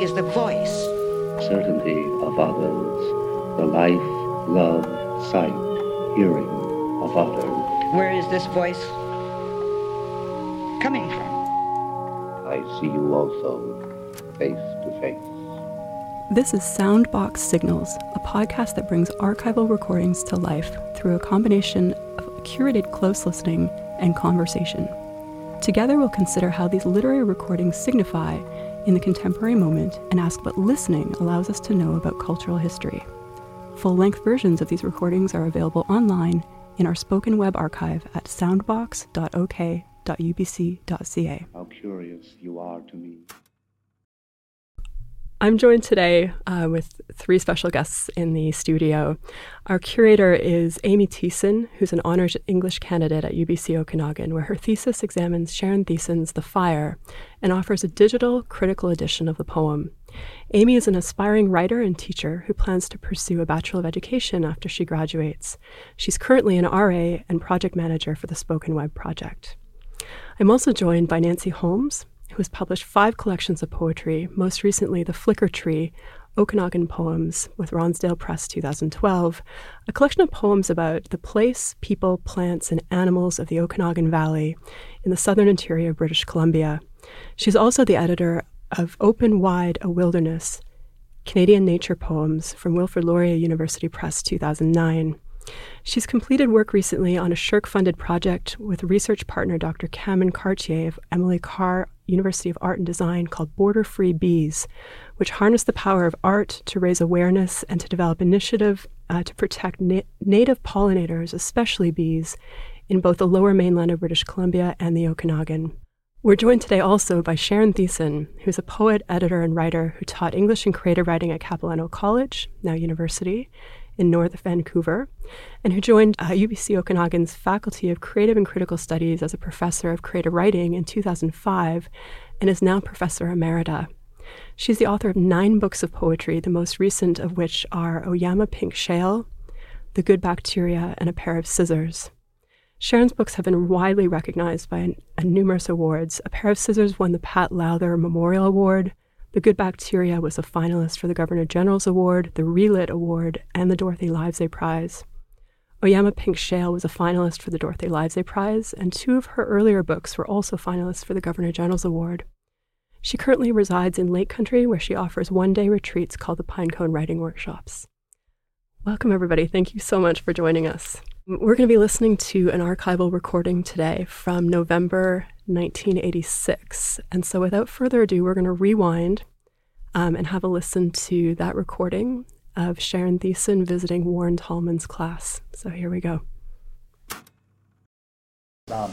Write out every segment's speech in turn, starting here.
is the voice. Certainty of others, the life, love, sight, hearing of others. Where is this voice coming from? I see you also, face to face. This is Soundbox Signals, a podcast that brings archival recordings to life through a combination of curated close listening and conversation. Together, we'll consider how these literary recordings signify in the contemporary moment and ask what listening allows us to know about cultural history. Full length versions of these recordings are available online in our spoken web archive at soundbox.ok.ubc.ca. How curious you are to me. I'm joined today uh, with three special guests in the studio. Our curator is Amy Thiessen, who's an honors English candidate at UBC Okanagan, where her thesis examines Sharon Thesen's The Fire and offers a digital critical edition of the poem. Amy is an aspiring writer and teacher who plans to pursue a Bachelor of Education after she graduates. She's currently an RA and project manager for the Spoken Web Project. I'm also joined by Nancy Holmes, who has published five collections of poetry, most recently The Flicker Tree, Okanagan Poems with Ronsdale Press 2012, a collection of poems about the place, people, plants, and animals of the Okanagan Valley in the southern interior of British Columbia. She's also the editor of Open Wide a Wilderness, Canadian Nature Poems from Wilfrid Laurier University Press 2009. She's completed work recently on a SSHRC funded project with research partner Dr. Cameron Cartiere of Emily Carr University of Art and Design called Border Free Bees, which harness the power of art to raise awareness and to develop initiative uh, to protect na- native pollinators, especially bees, in both the lower mainland of British Columbia and the Okanagan. We're joined today also by Sharon Thesen, who's a poet, editor, and writer who taught English and creative writing at Capilano College, now university, in North Vancouver, and who joined uh, UBC Okanagan's Faculty of Creative and Critical Studies as a professor of creative writing in 2005 and is now professor emerita. She's the author of nine books of poetry, the most recent of which are Oyama Pink Shale, The Good Bacteria, and A Pair of Scissors. Sharon's books have been widely recognized by an, numerous awards. A Pair of Scissors won the Pat Lowther Memorial Award. The Good Bacteria was a finalist for the Governor General's Award, the ReLit Award, and the Dorothy Livesay Prize. Oyama Pink Shale was a finalist for the Dorothy Livesay Prize, and two of her earlier books were also finalists for the Governor General's Award. She currently resides in Lake Country, where she offers one day retreats called the Pinecone Writing Workshops. Welcome, everybody. Thank you so much for joining us. We're going to be listening to an archival recording today from November 1986. And so, without further ado, we're going to rewind um, and have a listen to that recording of Sharon Thesen visiting Warren Tallman's class. So, here we go. Um,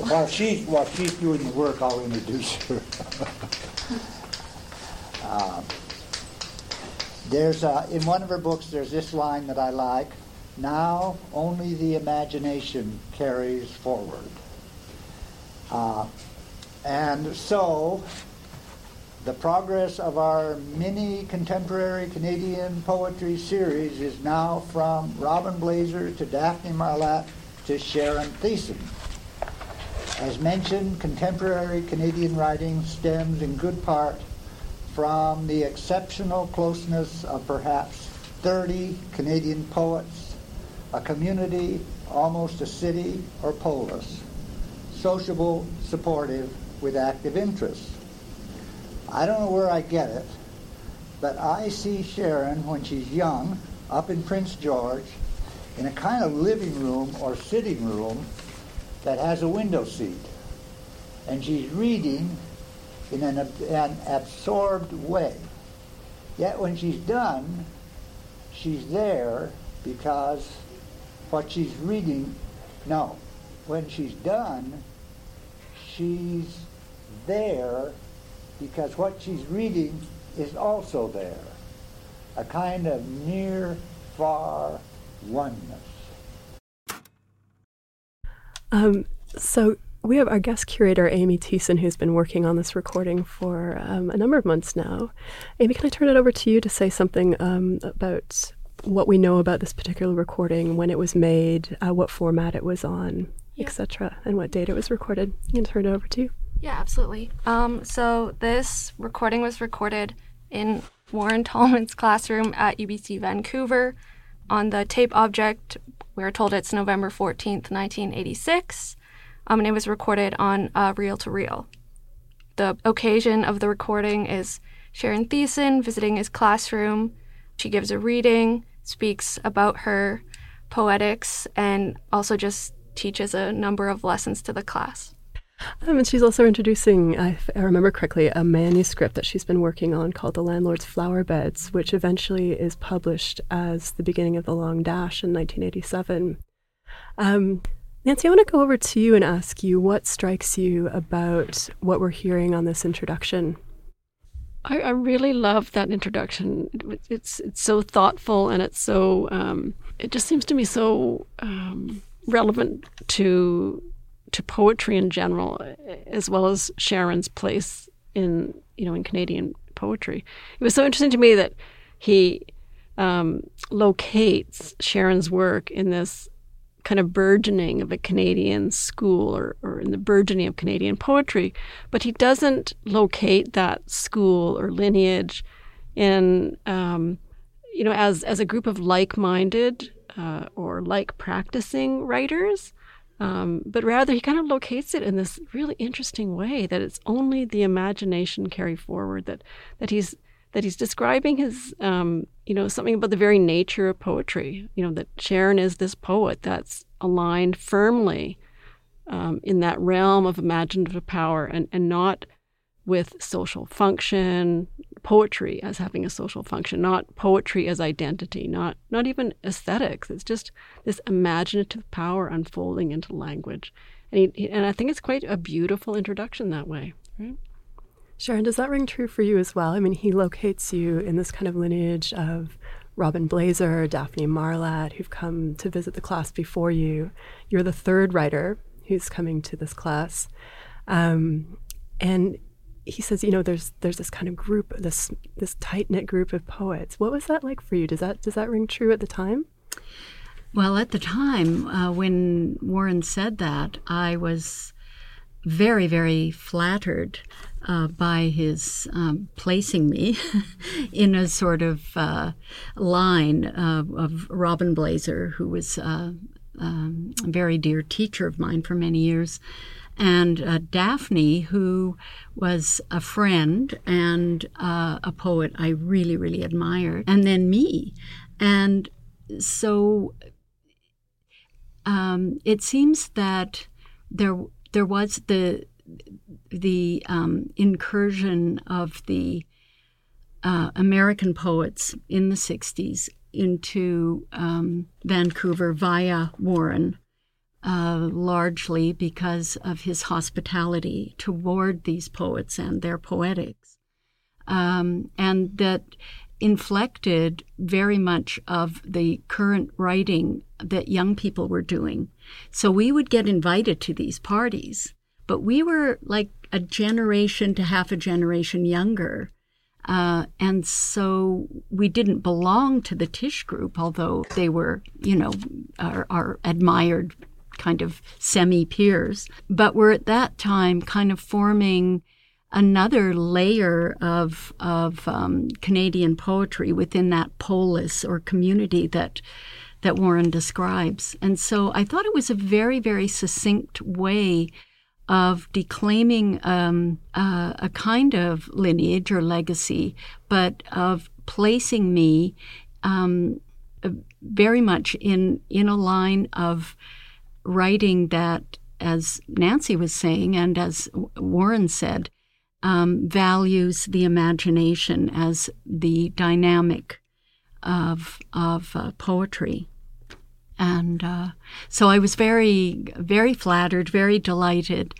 while, she, while she's doing the work, I'll introduce her. um, there's in one of her books, there's this line that I like. Now only the imagination carries forward. Uh, and so, the progress of our mini contemporary Canadian poetry series is now from Robin Blaser to Daphne Marlatt to Sharon Thesen. As mentioned, contemporary Canadian writing stems in good part from the exceptional closeness of perhaps 30 Canadian poets, a community, almost a city or polis, sociable, supportive, with active interests. I don't know where I get it, but I see Sharon when she's young, up in Prince George, in a kind of living room or sitting room that has a window seat. And she's reading in an, an absorbed way. Yet when she's done, she's there because what she's reading, no, when she's done, she's there because what she's reading is also there. A kind of near, far oneness. Um, so we have our guest curator, Amy Thiessen, who's been working on this recording for um, a number of months now. Amy, can I turn it over to you to say something um, about what we know about this particular recording, when it was made, uh, what format it was on, yeah. etc., and what date it was recorded? Can turn it over to you. Yeah, absolutely. Um, so this recording was recorded in Warren Tallman's classroom at UBC Vancouver. On the tape object, we're told it's November 14th, 1986, um, and it was recorded on uh, reel to reel. The occasion of the recording is Sharon Thesen visiting his classroom. She gives a reading, speaks about her poetics, and also just teaches a number of lessons to the class. Um, and she's also introducing, if I remember correctly, a manuscript that she's been working on called The Landlord's Flower Beds, which eventually is published as The Beginning of the Long Dash in 1987. Um, Nancy, I want to go over to you and ask you what strikes you about what we're hearing on this introduction. I, I really love that introduction. It's it's so thoughtful and it's so um, it just seems to me so um, relevant to to poetry in general, as well as Sharon's place in you know in Canadian poetry. It was so interesting to me that he um, locates Sharon's work in this kind of burgeoning of a Canadian school or, or in the burgeoning of Canadian poetry, but he doesn't locate that school or lineage in um, you know as as a group of like-minded uh, or like practicing writers. Um, but rather, he kind of locates it in this really interesting way that it's only the imagination carry forward that that he's that he's describing his um, you know something about the very nature of poetry. You know that Sharon is this poet that's aligned firmly um, in that realm of imaginative power and and not with social function, poetry as having a social function, not poetry as identity, not not even aesthetics. It's just this imaginative power unfolding into language, and he, and I think it's quite a beautiful introduction that way. Right? Sharon, does that ring true for you as well? I mean, he locates you in this kind of lineage of Robin Blaser, Daphne Marlatt, who've come to visit the class before you. You're the third writer who's coming to this class. Um, and he says, you know, there's there's this kind of group, this this tight knit group of poets. What was that like for you? Does that does that ring true at the time? Well, at the time uh, when Warren said that, I was very very flattered uh, by his um, placing me in a sort of uh, line of Robin Blaser, who was uh, um, a very dear teacher of mine for many years and uh, Daphne, who was a friend and uh, a poet I really, really admired, and then me. And so um, it seems that there there was the the um, incursion of the uh, American poets in the '60s into um, Vancouver via Warren uh, largely because of his hospitality toward these poets and their poetics. Um, and that inflected very much of the current writing that young people were doing. So we would get invited to these parties, but we were like a generation to half a generation younger. Uh, and so we didn't belong to the Tish group, although they were, you know, our, our admired kind of semi peers. But we're at that time kind of forming another layer of of um, Canadian poetry within that polis or community that that Warren describes. And so I thought it was a very very succinct way of declaiming um, uh, a kind of lineage or legacy, but of placing me um, very much in in a line of writing that, as Nancy was saying, and as Warren said, um, values the imagination as the dynamic of of uh, poetry. And uh, so I was very, very flattered, very delighted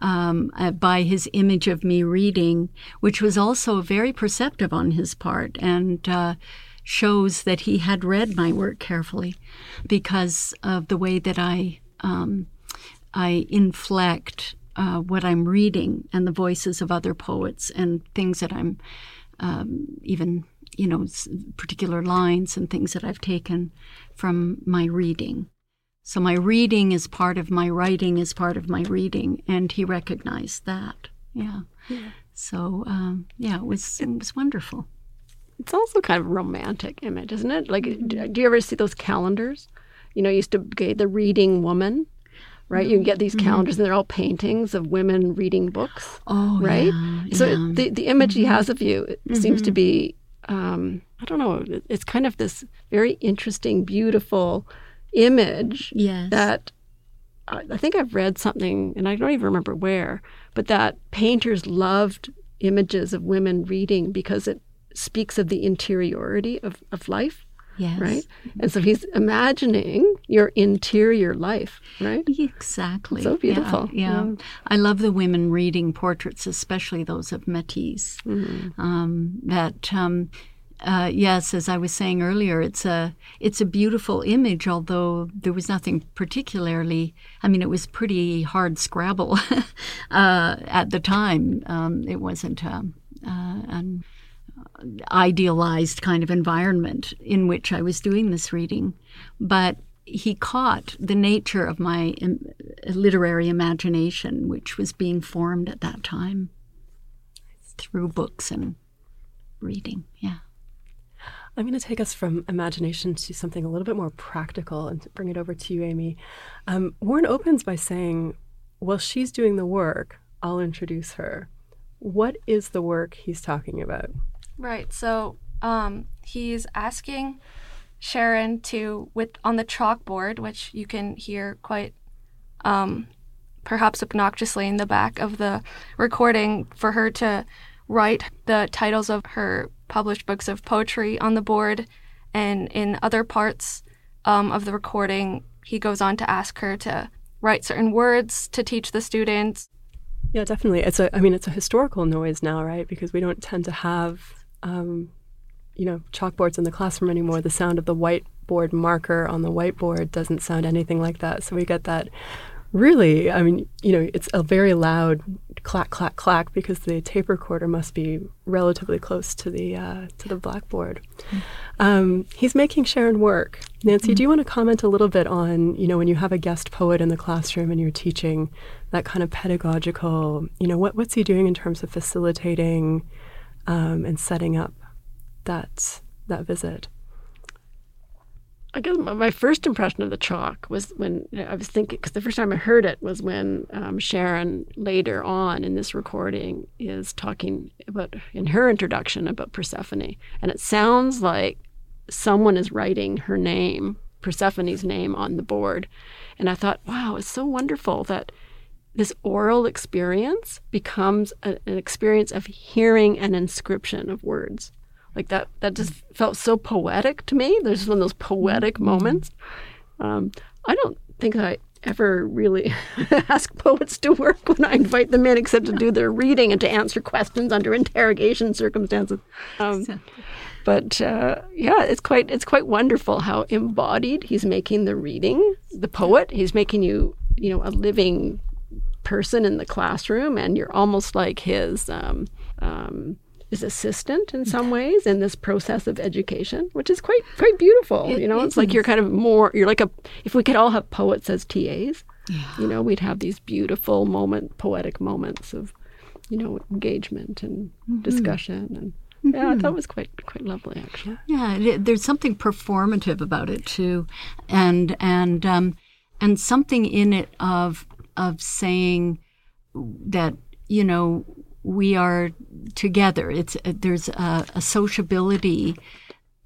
um, uh, by his image of me reading, which was also very perceptive on his part and uh, shows that he had read my work carefully because of the way that I um, I inflect uh, what I'm reading and the voices of other poets and things that I'm um, even, you know, particular lines and things that I've taken from my reading. So my reading is part of my writing, is part of my reading, and he recognized that. Yeah. yeah. So um, yeah, it was it was wonderful. It's also kind of a romantic image, isn't it? Like, do, mm-hmm. do you ever see those calendars? You know, used to get the reading woman, right? You can get these mm-hmm. calendars, and they're all paintings of women reading books. Oh, right. yeah, so yeah. the the image he has of you it seems to be, um, I don't know, it's kind of this very interesting, beautiful image Yes. that I I think I've read something, and I don't even remember where, but that painters loved images of women reading because it speaks of the interiority of, of life, yes. right? And so he's imagining your interior life, right? Exactly. So beautiful. Yeah, yeah. I love the women reading portraits, especially those of Matisse. Mm-hmm. Um, that um, uh, yes, as I was saying earlier, it's a it's a beautiful image. Although there was nothing particularly. I mean, it was pretty hard Scrabble uh, at the time. Um, it wasn't. Um, uh, an idealized kind of environment in which I was doing this reading, but he caught the nature of my literary imagination, which was being formed at that time through books and reading. Yeah. I'm going to take us from imagination to something a little bit more practical and bring it over to you, Amy. Um, Warren opens by saying, While she's doing the work. I'll introduce her. What is the work he's talking about? Right. So um, he's asking Sharon to, with on the chalkboard, which you can hear quite um, perhaps obnoxiously in the back of the recording, for her to write the titles of her published books of poetry on the board. And in other parts um, of the recording, he goes on to ask her to write certain words to teach the students. Yeah, definitely. It's a. I mean, it's a historical noise now, right? Because we don't tend to have, um, you know, chalkboards in the classroom anymore. The sound of the whiteboard marker on the whiteboard doesn't sound anything like that. So we get that. Really, I mean, you know, it's a very loud clack, clack, clack because the tape recorder must be relatively close to the uh, to the blackboard. Um, he's making Sharon work. Nancy, do you want to comment a little bit on, you know, when you have a guest poet in the classroom and you're teaching that kind of pedagogical, you know, what, what's he doing in terms of facilitating um, and setting up that that visit? I guess my, first impression of the chalk was when I was thinking, because the first time I heard it was when um, Sharon later on in this recording is talking about, in her introduction, about Persephone. And it sounds like someone is writing her name, Persephone's name, on the board. And I thought, wow, it's so wonderful that this oral experience becomes a, an experience of hearing an inscription of words. Like that, that just felt so poetic to me. There's one of those poetic moments. Um, I don't think I ever really ask poets to work when I invite them in, except to do their reading and to answer questions under interrogation circumstances. Um, but uh, yeah, it's quite it's quite wonderful how embodied he's making the reading. The poet, he's making you you know a living person in the classroom, and you're almost like his. Um, um, his assistant in some ways in this process of education, which is quite quite beautiful. It you know, it's like you're kind of more. You're like a. If we could all have poets as TAs, you know, we'd have these beautiful moment, poetic moments of, you know, engagement and discussion, and yeah, I thought it was quite quite lovely actually. Yeah, it- there's something performative about it too, and and um, and something in it of of saying that you know we are together. It's uh, there's a, a sociability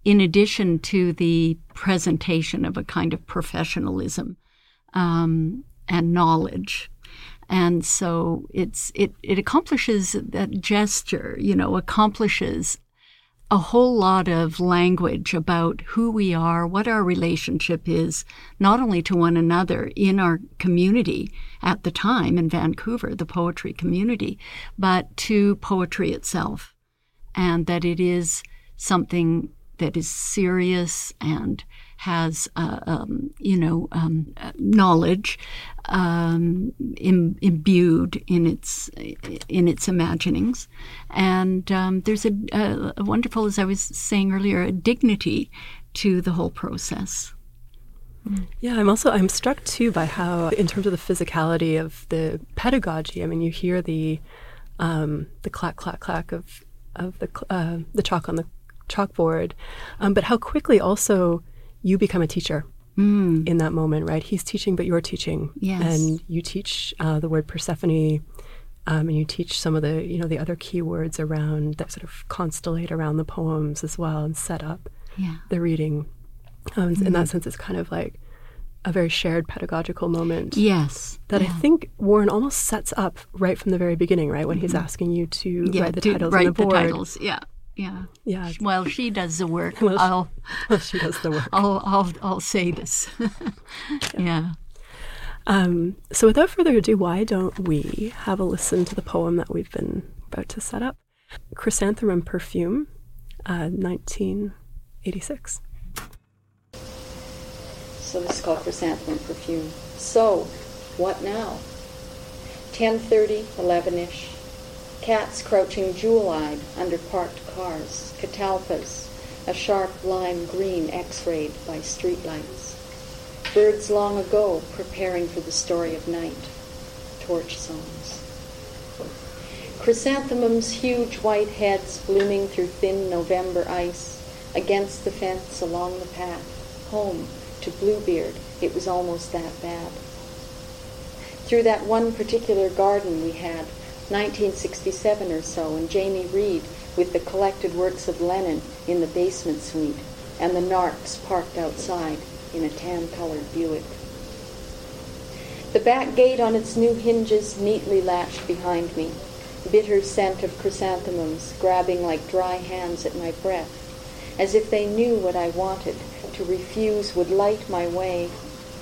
in addition to the presentation of a kind of professionalism um, and knowledge. And so it's it, it accomplishes that gesture, you know, accomplishes a whole lot of language about who we are, what our relationship is, not only to one another in our community at the time in Vancouver, the poetry community, but to poetry itself. And that it is something that is serious and has, uh, um, you know, um, knowledge um, Im- imbued in its in its imaginings, and um, there's a, a, a wonderful, as I was saying earlier, a dignity to the whole process. Yeah, I'm also I'm struck too by how, in terms of the physicality of the pedagogy, I mean, you hear the um, the clack clack clack of of the uh, the chalk on the chalkboard, um, but how quickly also you become a teacher Mm. in that moment, right? He's teaching, but you're teaching, Yes. and you teach uh, the word Persephone, um, and you teach some of the you know the other keywords around that sort of constellate around the poems as well, and set up Yeah. the reading. Um, In Mm-hmm. that sense, it's kind of like a very shared pedagogical moment Yes. that I think Warren almost sets up right from the very beginning, right? When he's asking you to Mm-hmm. yeah, write the titles write on the board. titles. Yeah. Yeah. Yeah, While she does the work, Well, I'll, well, she does the work. I'll, I'll, I'll say this. yeah. Um, so without further ado, why don't we have a listen to the poem that we've been about to set up? Chrysanthemum Perfume, uh, 1986. So this is called chrysanthemum perfume. So, what now? 10:30, 11ish. Cats crouching jewel-eyed under parked cars. Catalpas, a sharp lime green X-rayed by streetlights. Birds long ago preparing for the story of night. Torch songs. Chrysanthemums, huge white heads blooming through thin November ice, against the fence along the path, home to Bluebeard. It was almost that bad. Through that one particular garden we had, 1967 or so, and Jamie Reid with the collected works of Lenin in the basement suite, and the narcs parked outside in a tan-colored Buick. The back gate on its new hinges neatly latched behind me, bitter scent of chrysanthemums grabbing like dry hands at my breath, as if they knew what I wanted. To refuse would light my way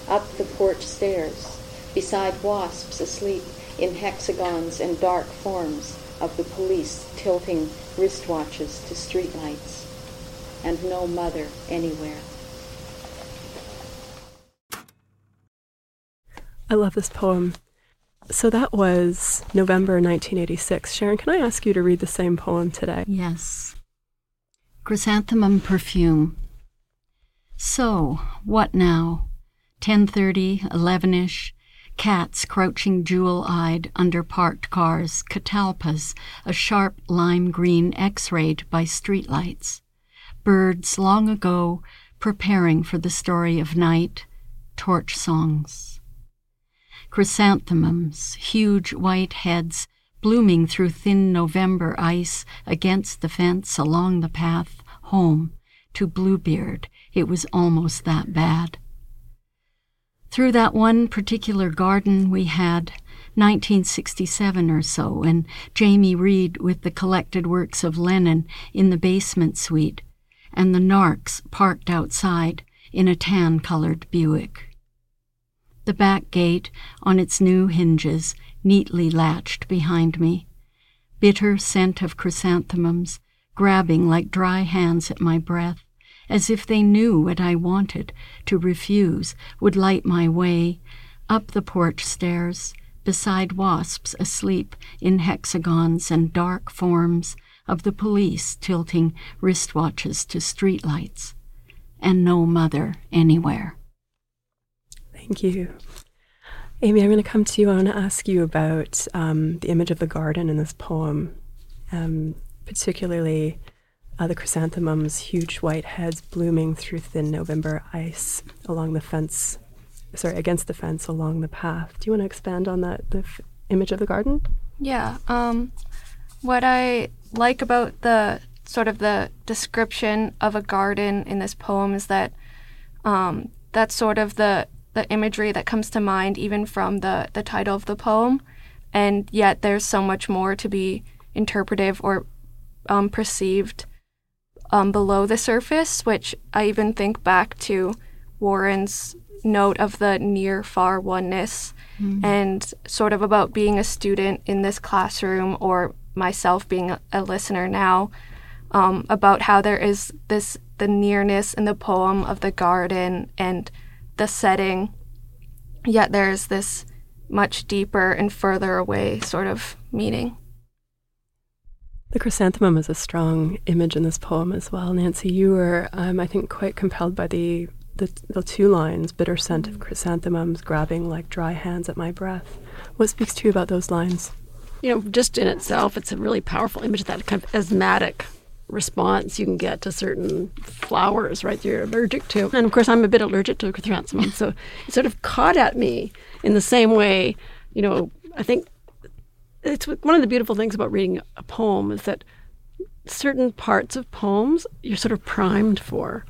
up the porch stairs, beside wasps asleep in hexagons and dark forms of the police tilting wristwatches to streetlights, and no mother anywhere. I love this poem. So that was November 1986. Sharon, can I ask you to read the same poem today? Yes. Chrysanthemum perfume. So, what now? 10:30, 11ish. Cats crouching jewel-eyed under parked cars, catalpas, a sharp lime green X-rayed by streetlights. Birds long ago preparing for the story of night, torch songs. Chrysanthemums, huge white heads blooming through thin November ice against the fence along the path home to Bluebeard. It was almost that bad. Through that one particular garden we had, 1967 or so, and Jamie Reid with the collected works of Lenin in the basement suite, and the narcs parked outside in a tan colored Buick. The back gate, on its new hinges, neatly latched behind me. Bitter scent of chrysanthemums, grabbing like dry hands at my breath, as if they knew what I wanted to refuse would light my way up the porch stairs, beside wasps asleep in hexagons and dark forms of the police tilting wristwatches to streetlights, and no mother anywhere. Thank you. Amy, I'm going to come to you. I want to ask you about um, the image of the garden in this poem, um, particularly uh, the chrysanthemums, huge white heads blooming through thin November ice along the fence, sorry, against the fence along the path. Do you want to expand on that, the f- image of the garden? Yeah. Um, what I like about the sort of the description of a garden in this poem is that um, that's sort of the the imagery that comes to mind even from the the title of the poem, and yet there's so much more to be interpretive or um, perceived um, below the surface, which I even think back to Warren's note of the near far oneness and sort of about being a student in this classroom or myself being a, a listener now um, about how there is this the nearness in the poem of the garden and the setting yet there's this much deeper and further away sort of meaning The chrysanthemum is a strong image in this poem as well. Nancy, you were, um, I think, quite compelled by the, the the two lines: "Bitter scent of chrysanthemums, grabbing like dry hands at my breath." What speaks to you about those lines? You know, just in itself, it's a really powerful image, of that kind of asthmatic response you can get to certain flowers, right? That you're allergic to, and of course, I'm a bit allergic to chrysanthemum, so it sort of caught at me in the same way. You know, I think it's one of the beautiful things about reading a poem is that certain parts of poems you're sort of primed for,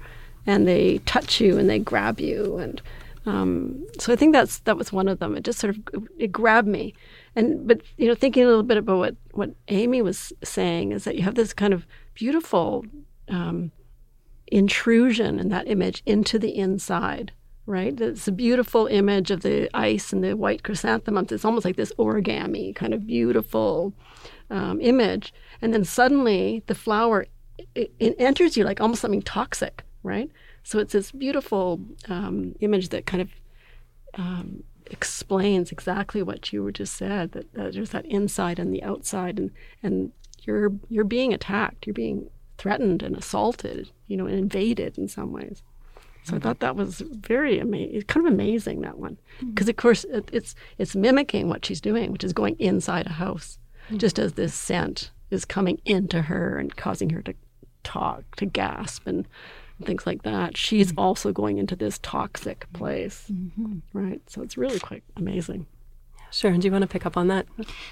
and they touch you and they grab you, and um, so I think that's that was one of them. It just sort of it grabbed me, and but you know thinking a little bit about what what Amy was saying is that you have this kind of beautiful um, intrusion in that image into the inside. Right, it's a beautiful image of the ice and the white chrysanthemums. It's almost like this origami kind of beautiful um, image, and then suddenly the flower it, it enters you like almost something toxic, right? So it's this beautiful um, image that kind of um, explains exactly what you were just said. That, that, there's that inside and the outside, and and you're you're being attacked, you're being threatened and assaulted, you know, and invaded in some ways. So I thought that was very amazing, kind of amazing that one, because mm-hmm. of course it, it's it's mimicking what she's doing, which is going inside a house, mm-hmm. just as this scent is coming into her and causing her to talk, to gasp, and things like that, she's mm-hmm. also going into this toxic place, mm-hmm. right? So it's really quite amazing. Sharon, do you want to pick up on that?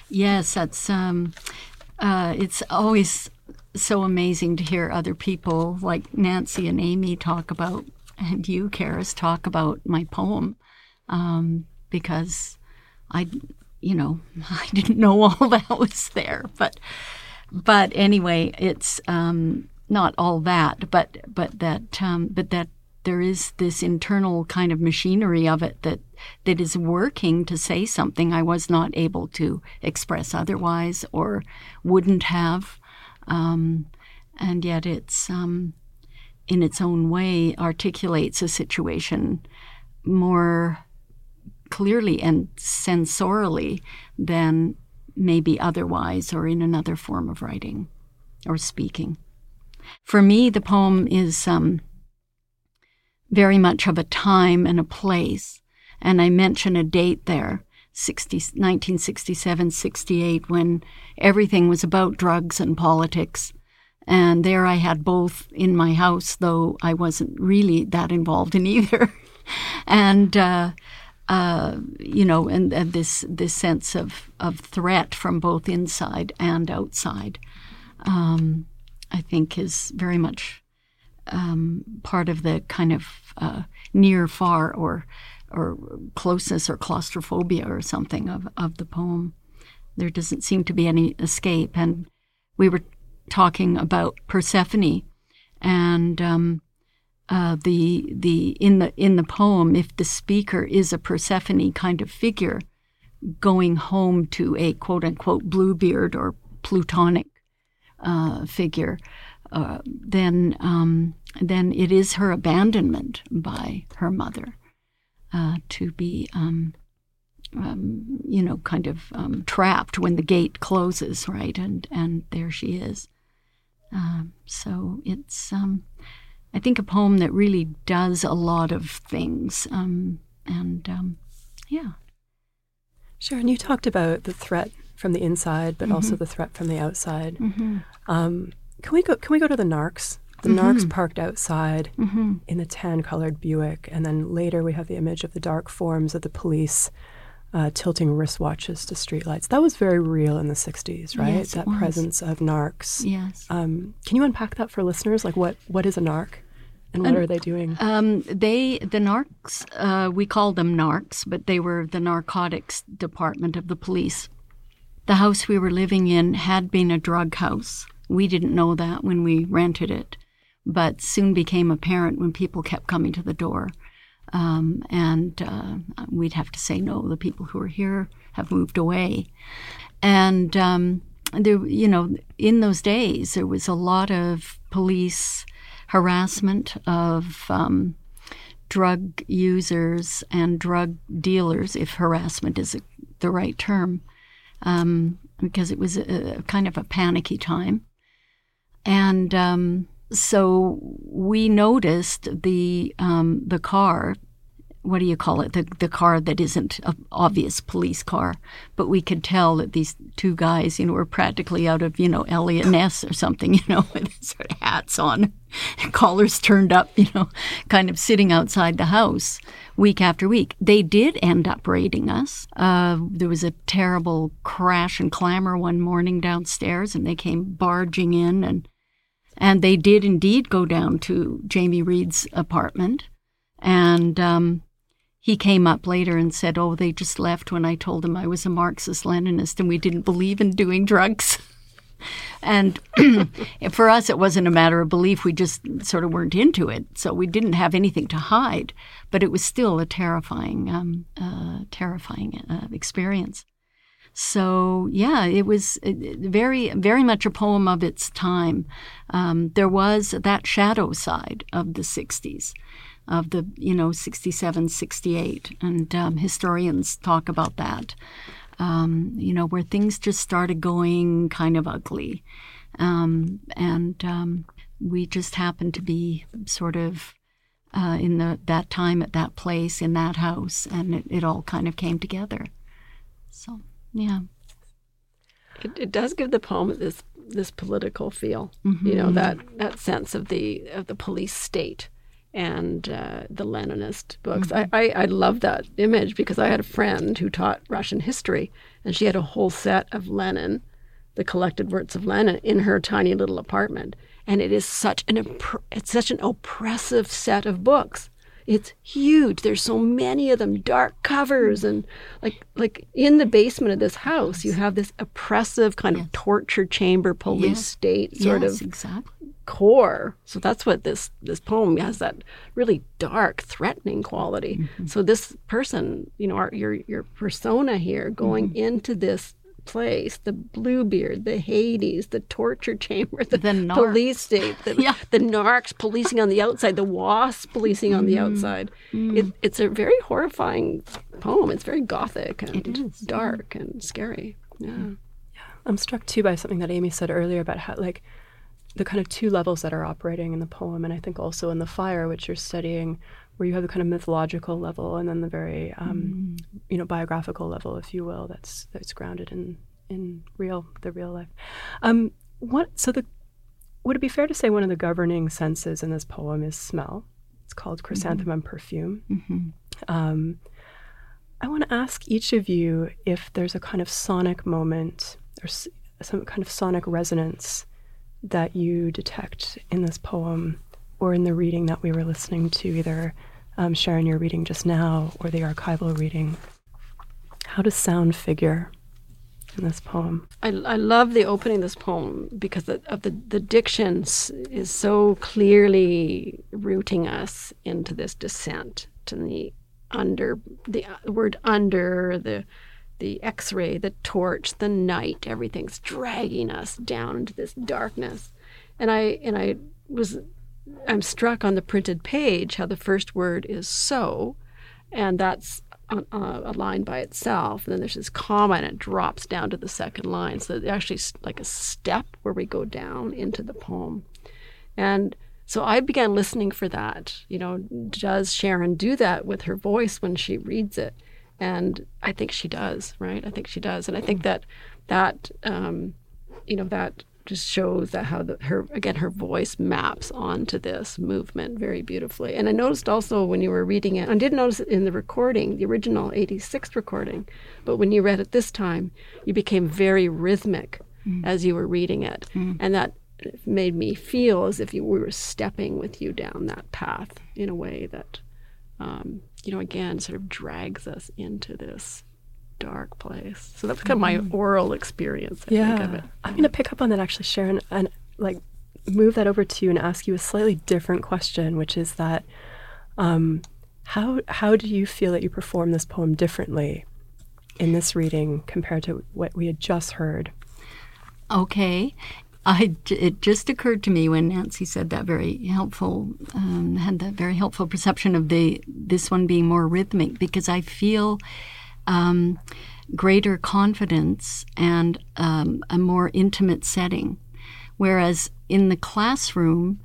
Yes, that's um, uh, it's always so amazing to hear other people like Nancy and Amy talk about, and you, Karis, talk about my poem, um, because I, you know, I didn't know all that was there, but but anyway, it's um, not all that, but but that um, but that there is this internal kind of machinery of it that that is working to say something I was not able to express otherwise or wouldn't have, um, and yet it's um, in its own way articulates a situation more clearly and sensorially than maybe otherwise or in another form of writing or speaking. For me, the poem is um, very much of a time and a place. And I mention a date there, 60, 1967, 68, when everything was about drugs and politics. And there I had both in my house, though I wasn't really that involved in either. and, uh, uh, you know, and, and, this this sense of, of threat from both inside and outside. Um, I think is very much um, part of the kind of uh, near, far, or or closeness or claustrophobia or something of, of the poem. There doesn't seem to be any escape. And we were talking about Persephone and um, uh, the the in the in the poem, if the speaker is a Persephone kind of figure, going home to a quote unquote Bluebeard or Plutonic uh, figure, uh, then um, then it is her abandonment by her mother uh, to be. Um, um, you know, kind of um, trapped when the gate closes, right? And and there she is. Um, so it's, um, I think, a poem that really does a lot of things. and yeah. Sharon, you talked about the threat from the inside, but mm-hmm. also the threat from the outside. Mm-hmm. Um, can we go? Can we go to the narcs? The mm-hmm. narcs parked outside mm-hmm. in the tan-colored Buick, and then later we have the image of the dark forms of the police uh, tilting wristwatches to streetlights. That was very real in the '60s, right? Yes, that presence of narcs. Yes. Um, can you unpack that for listeners? Like, what what is a narc? And what are they doing? Um, they the narcs. Uh, we call them narcs, but they were the narcotics department of the police. The house we were living in had been a drug house. We didn't know that when we rented it, but soon became apparent when people kept coming to the door. Um, and uh, we'd have to say, no, the people who are here have moved away. And um, there, you know, in those days, there was a lot of police harassment of um, drug users and drug dealers, if harassment is a, the right term um, because it was a, a, kind of a panicky time. And um, so we noticed the um, the car what do you call it? The the car that isn't an obvious police car, but we could tell that these two guys, you know, were practically out of you know Eliot Ness or something, you know, with sort of hats on, collars turned up, you know, kind of sitting outside the house week after week. They did end up raiding us. Uh, there was a terrible crash and clamor one morning downstairs, and they came barging in and. And they did indeed go down to Jamie Reid's apartment, and um, he came up later and said, Oh, they just left when I told them I was a Marxist Leninist and we didn't believe in doing drugs. and for us, it wasn't a matter of belief. We just sort of weren't into it. So we didn't have anything to hide. But it was still a terrifying, um, uh, terrifying uh, experience. So yeah, it was very, very much a poem of its time. Um, there was that shadow side of the '60s, of the you know 67 68 and um, historians talk about that. Um, you know where things just started going kind of ugly. Um, and um, we just happened to be sort of uh, in the that time at that place in that house and it, it all kind of came together. So yeah it, it does give the poem this this political feel mm-hmm. you know that that sense of the of the police state and uh, the Leninist books. Mm-hmm. I, I, I love that image because I had a friend who taught Russian history, and she had a whole set of Lenin, the collected works of Lenin, in her tiny little apartment. And it is such an it's such an oppressive set of books. It's huge. There's so many of them, dark covers, and like like in the basement of this house, you have this oppressive kind of torture chamber, police yes. state sort yes, of exactly core. So that's what this this poem has that really dark, threatening quality. Mm-hmm. So this person, you know, our, your your persona here, going mm-hmm. into this place, the Bluebeard, the Hades, the torture chamber, the, the police state, the, yeah. the narcs policing on the outside, the wasps policing on the mm-hmm. outside. Mm. It, it's a very horrifying poem. It's very gothic and dark and scary. Yeah. yeah. I'm struck too by something that Amy said earlier about how, like, the kind of two levels that are operating in the poem, and I think also in the fire, which you're studying, where you have the kind of mythological level, and then the very, um, mm. you know, biographical level, if you will, that's that's grounded in in real the real life. Um, what so the would it be fair to say one of the governing senses in this poem is smell? It's called chrysanthemum mm-hmm. perfume. Mm-hmm. Um, I want to ask each of you if there's a kind of sonic moment or some kind of sonic resonance that you detect in this poem or in the reading that we were listening to, either um, Sharon, your reading just now, or the archival reading. How does sound figure in this poem? I, I love the opening of this poem because of the, the diction is so clearly rooting us into this descent to the under, the word under, the the x ray, the torch, the night, everything's dragging us down into this darkness. And I and I was I'm struck on the printed page how the first word is so, and that's a, a line by itself. And then there's this comma and it drops down to the second line. So it's actually like a step where we go down into the poem. And so I began listening for that. You know, does Sharon do that with her voice when she reads it? and I think she does, right? I think she does, and I think that that um, you know that just shows that how the, her again her voice maps onto this movement very beautifully. And I noticed also when you were reading it, I didn't notice it in the recording, the original '86 recording, but when you read it this time, you became very rhythmic mm. as you were reading it, mm. and that made me feel as if you we were stepping with you down that path in a way that um, you know, again, sort of drags us into this dark place. So that's kind of my mm-hmm. oral experience. I think of it. yeah, I'm going to pick up on that actually, Sharon, and like move that over to you and ask you a slightly different question, which is that um, how how do you feel that you perform this poem differently in this reading compared to what we had just heard? Okay, I, it just occurred to me when Nancy said that very helpful, um, had that very helpful perception of the this one being more rhythmic because I feel um, greater confidence and um, a more intimate setting. Whereas in the classroom,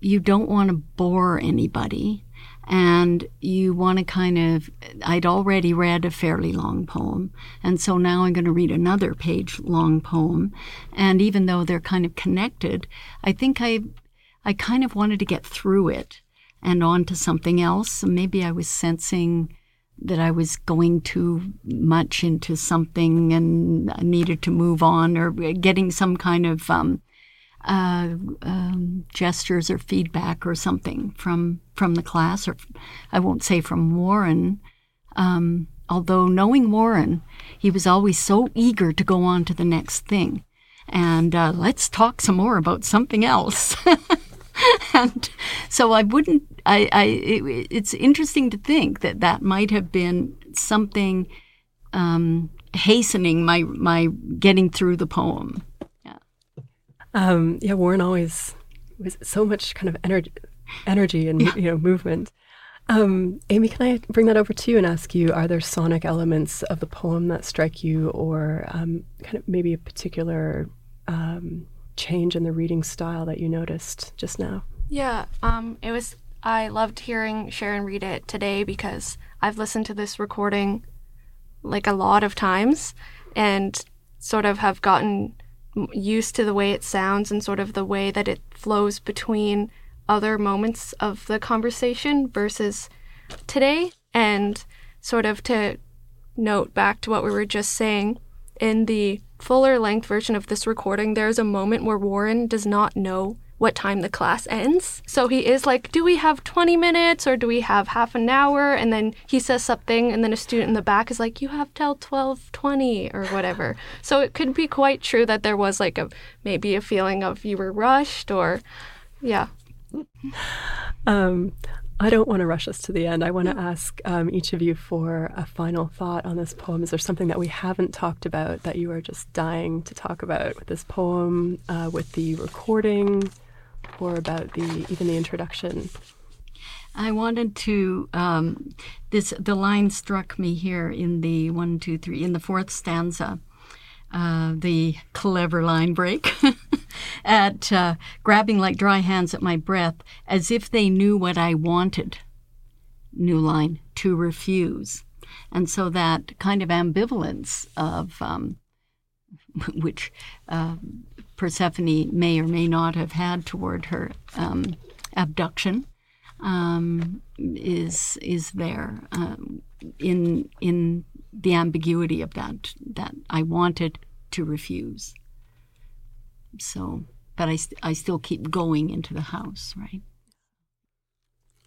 you don't want to bore anybody. and you want to kind of i'd already read a fairly long poem and so now i'm going to read another page long poem and even though they're kind of connected i think i i kind of wanted to get through it and on to something else so maybe i was sensing that i was going too much into something and needed to move on or getting some kind of um, uh, um, gestures or feedback or something from from the class, or I won't say from Warren. Um, although knowing Warren, he was always so eager to go on to the next thing, and uh, let's talk some more about something else. and so I wouldn't. I. I it, it's interesting to think that that might have been something um, hastening my my getting through the poem. Um, yeah, Warren always was so much kind of energy, energy and yeah. you know movement. Um, Amy, can I bring that over to you and ask you: Are there sonic elements of the poem that strike you, or um, kind of maybe a particular um, change in the reading style that you noticed just now? Yeah, um, it was. I loved hearing Sharon read it today because I've listened to this recording like a lot of times and sort of have gotten used to the way it sounds and sort of the way that it flows between other moments of the conversation versus today. And sort of to note back to what we were just saying, in the fuller length version of this recording, there's a moment where Warren does not know what time the class ends. So he is like, do we have 20 minutes or do we have half an hour? And then he says something and then a student in the back is like, you have till 12:20 or whatever. so it could be quite true that there was like a maybe a feeling of you were rushed or yeah. Um, I don't want to rush us to the end. I want to ask um, each of you for a final thought on this poem. Is there something that we haven't talked about that you are just dying to talk about with this poem, uh, with the recording, or about the even the introduction? I wanted to um, this the line struck me here in the one two three in the fourth stanza, uh, the clever line break at uh, grabbing like dry hands at my breath as if they knew what I wanted. New line to refuse, and so that kind of ambivalence of um, which uh, Persephone may or may not have had toward her um, abduction um, is is there um, in in the ambiguity of that that I wanted to refuse. So, but I st- I still keep going into the house, right?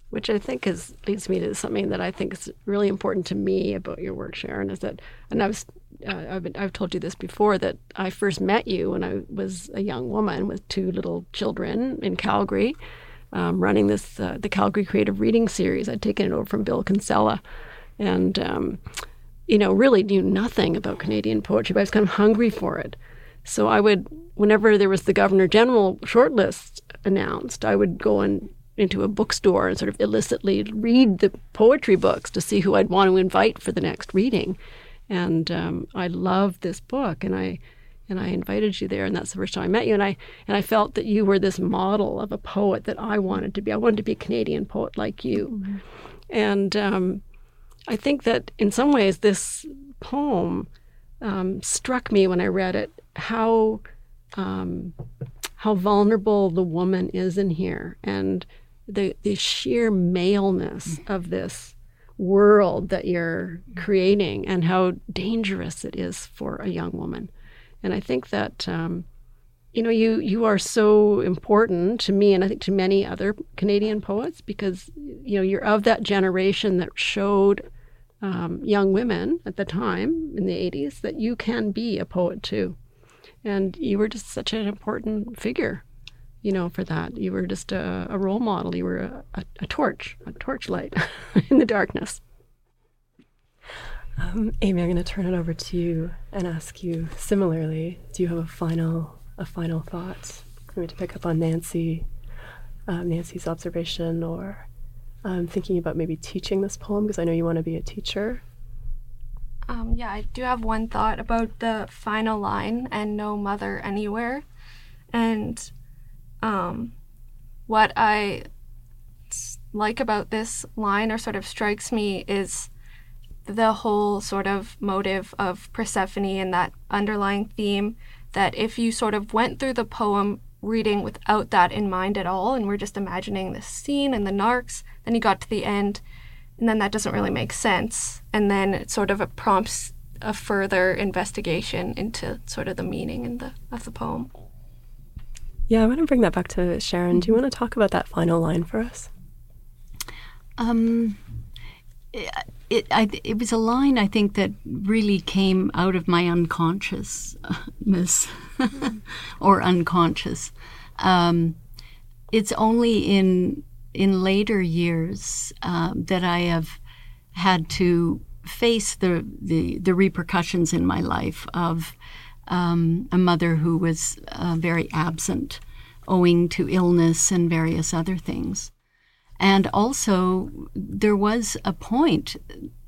Which I think is leads me to something that I think is really important to me about your work, Sharon. Is that, and I was, uh, I've, been, I've told you this before that I first met you when I was a young woman with two little children in Calgary, um, running this uh, the Calgary Creative Reading Series. I'd taken it over from Bill Kinsella, and um, you know really knew nothing about Canadian poetry, but I was kind of hungry for it. So I would, whenever there was the Governor General shortlist announced, I would go and into a bookstore and sort of illicitly read the poetry books to see who I'd want to invite for the next reading. And um, I loved this book, and I and I invited you there, and that's the first time I met you. And I and I felt that you were this model of a poet that I wanted to be. I wanted to be a Canadian poet like you. Mm-hmm. And um, I think that in some ways this poem um, struck me when I read it how um, how vulnerable the woman is in here, and the the sheer maleness of this world that you're creating and how dangerous it is for a young woman. And I think that um, you know you you are so important to me and I think to many other Canadian poets because you know you're of that generation that showed um, young women at the time in the 80s that you can be a poet too. And you were just such an important figure you know, for that. You were just a, a role model. You were a, a, a torch, a torchlight in the darkness. Um, Amy, I'm going to turn it over to you and ask you similarly. Do you have a final a final thought? Maybe to pick up on Nancy, um, Nancy's observation, or um, thinking about maybe teaching this poem because I know you want to be a teacher. Um, yeah, I do have one thought about the final line and no mother anywhere, and um, what I like about this line or sort of strikes me is the whole sort of motive of Persephone and that underlying theme that if you sort of went through the poem reading without that in mind at all and we're just imagining the scene and the narcs, then you got to the end and then that doesn't really make sense. And then it sort of prompts a further investigation into sort of the meaning in the of the poem. Yeah, I want to bring that back to Sharon. Do you want to talk about that final line for us? Um, it, it, I, it was a line I think that really came out of my unconsciousness or unconscious. Um, it's only in in later years um, that I have had to face the, the, the repercussions in my life of um, a mother who was uh, very absent owing to illness and various other things. And also, there was a point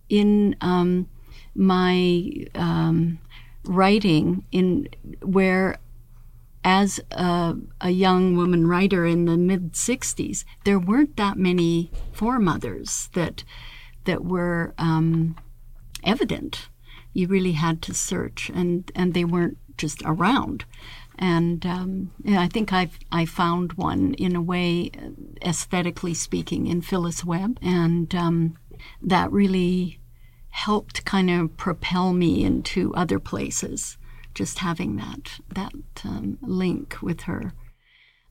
in um, my um, writing in where as a, a, young woman writer in the mid 60s, there weren't that many foremothers that that were um, evident. You really had to search, and, and they weren't just around. And, um, I think I've I found one in a way, aesthetically speaking, in Phyllis Webb, and um, that really helped kind of propel me into other places just having that that um, link with her.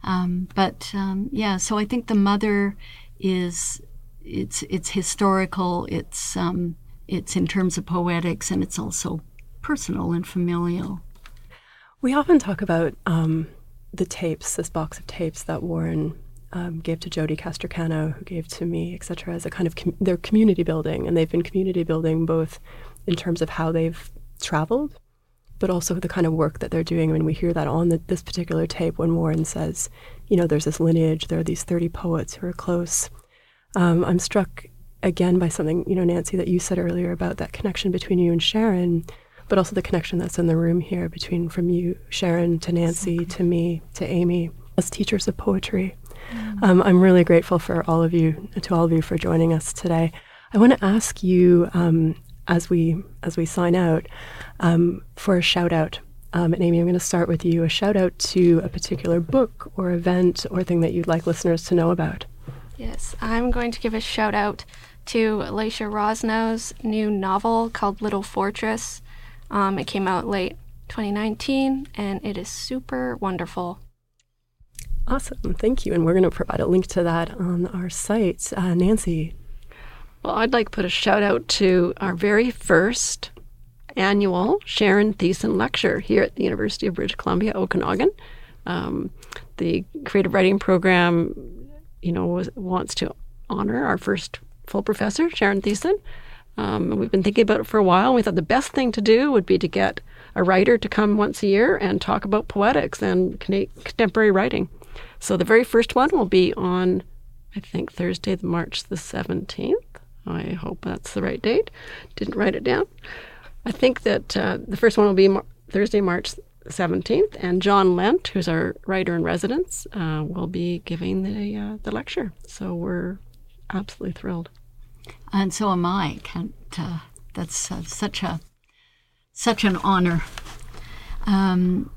Um, but um, yeah, so I think the mother is it's it's historical. It's um, it's in terms of poetics, and it's also personal and familial. We often talk about um, the tapes, this box of tapes that Warren um, gave to Jodey Castricano, who gave to me, etc., as a kind of com- their community building, and they've been community building both in terms of how they've traveled but also the kind of work that they're doing. I mean, we hear that on the, this particular tape when Warren says, you know, there's this lineage, there are these 30 poets who are close. Um, I'm struck again by something, you know, Nancy, that you said earlier about that connection between you and Sharon, but also the connection that's in the room here between from you, Sharon, to Nancy, to me, to Amy, as teachers of poetry. Mm. Um, I'm really grateful for all of you, to all of you for joining us today. I want to ask you um, as we as we sign out um, for a shout out. Um, and Amy, I'm going to start with you. A shout out to a particular book or event or thing that you'd like listeners to know about. Yes, I'm going to give a shout out to Alicia Rosnau's new novel called Little Fortress. Um, it came out late 2019 and it is super wonderful. Awesome, thank you. And we're going to provide a link to that on our site. Uh, Nancy, well, I'd like to put a shout out to our very first annual Sharon Thesen Lecture here at the University of British Columbia, Okanagan. Um, the creative writing program, you know, was, wants to honor our first full professor, Sharon Thesen. Um, we've been thinking about it for a while. We thought the best thing to do would be to get a writer to come once a year and talk about poetics and contemporary writing. So the very first one will be on, I think, Thursday, March the 17th. I hope that's the right date. Didn't write it down. I think that uh, the first one will be Mar- Thursday, March 17th, and John Lent, who's our writer in residence, uh, will be giving the uh, the lecture. So we're absolutely thrilled. And so am I. Can't, uh, that's uh, such a such an honor. Um,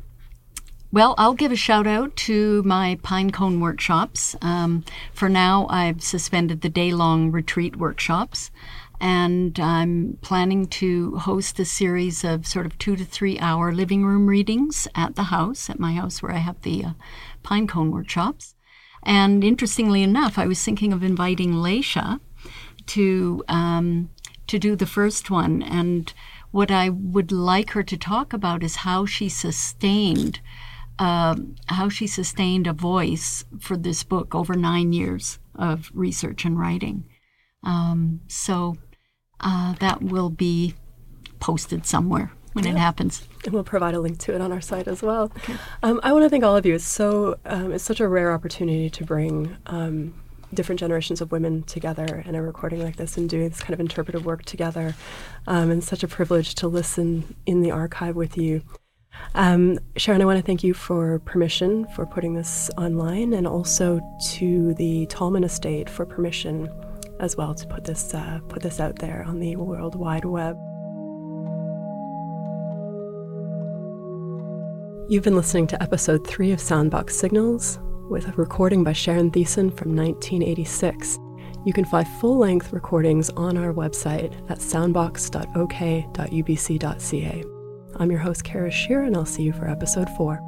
well, I'll give a shout out to my Pinecone workshops. Um, for now, I've suspended the day long retreat workshops, and I'm planning to host a series of sort of two to three hour living room readings at the house, at my house where I have the uh, Pinecone workshops. And interestingly enough, I was thinking of inviting Laisha to um, to do the first one, and what I would like her to talk about is how she sustained um, how she sustained a voice for this book over nine years of research and writing. Um, so uh, that will be posted somewhere when yeah. it happens. And we'll provide a link to it on our site as well. Okay. Um, I want to thank all of you. It's so um, it's such a rare opportunity to bring um, different generations of women together in a recording like this and doing this kind of interpretive work together. Um, and such a privilege to listen in the archive with you. Um, Sharon, I want to thank you for permission for putting this online and also to the Tallman Estate for permission as well to put this, uh, put this out there on the World Wide Web. You've been listening to episode three of Soundbox Signals with a recording by Sharon Thesen from 1986. You can find full length recordings on our website at soundbox.ok.ubc.ca. I'm your host, Karis Shearer, and I'll see you for episode four.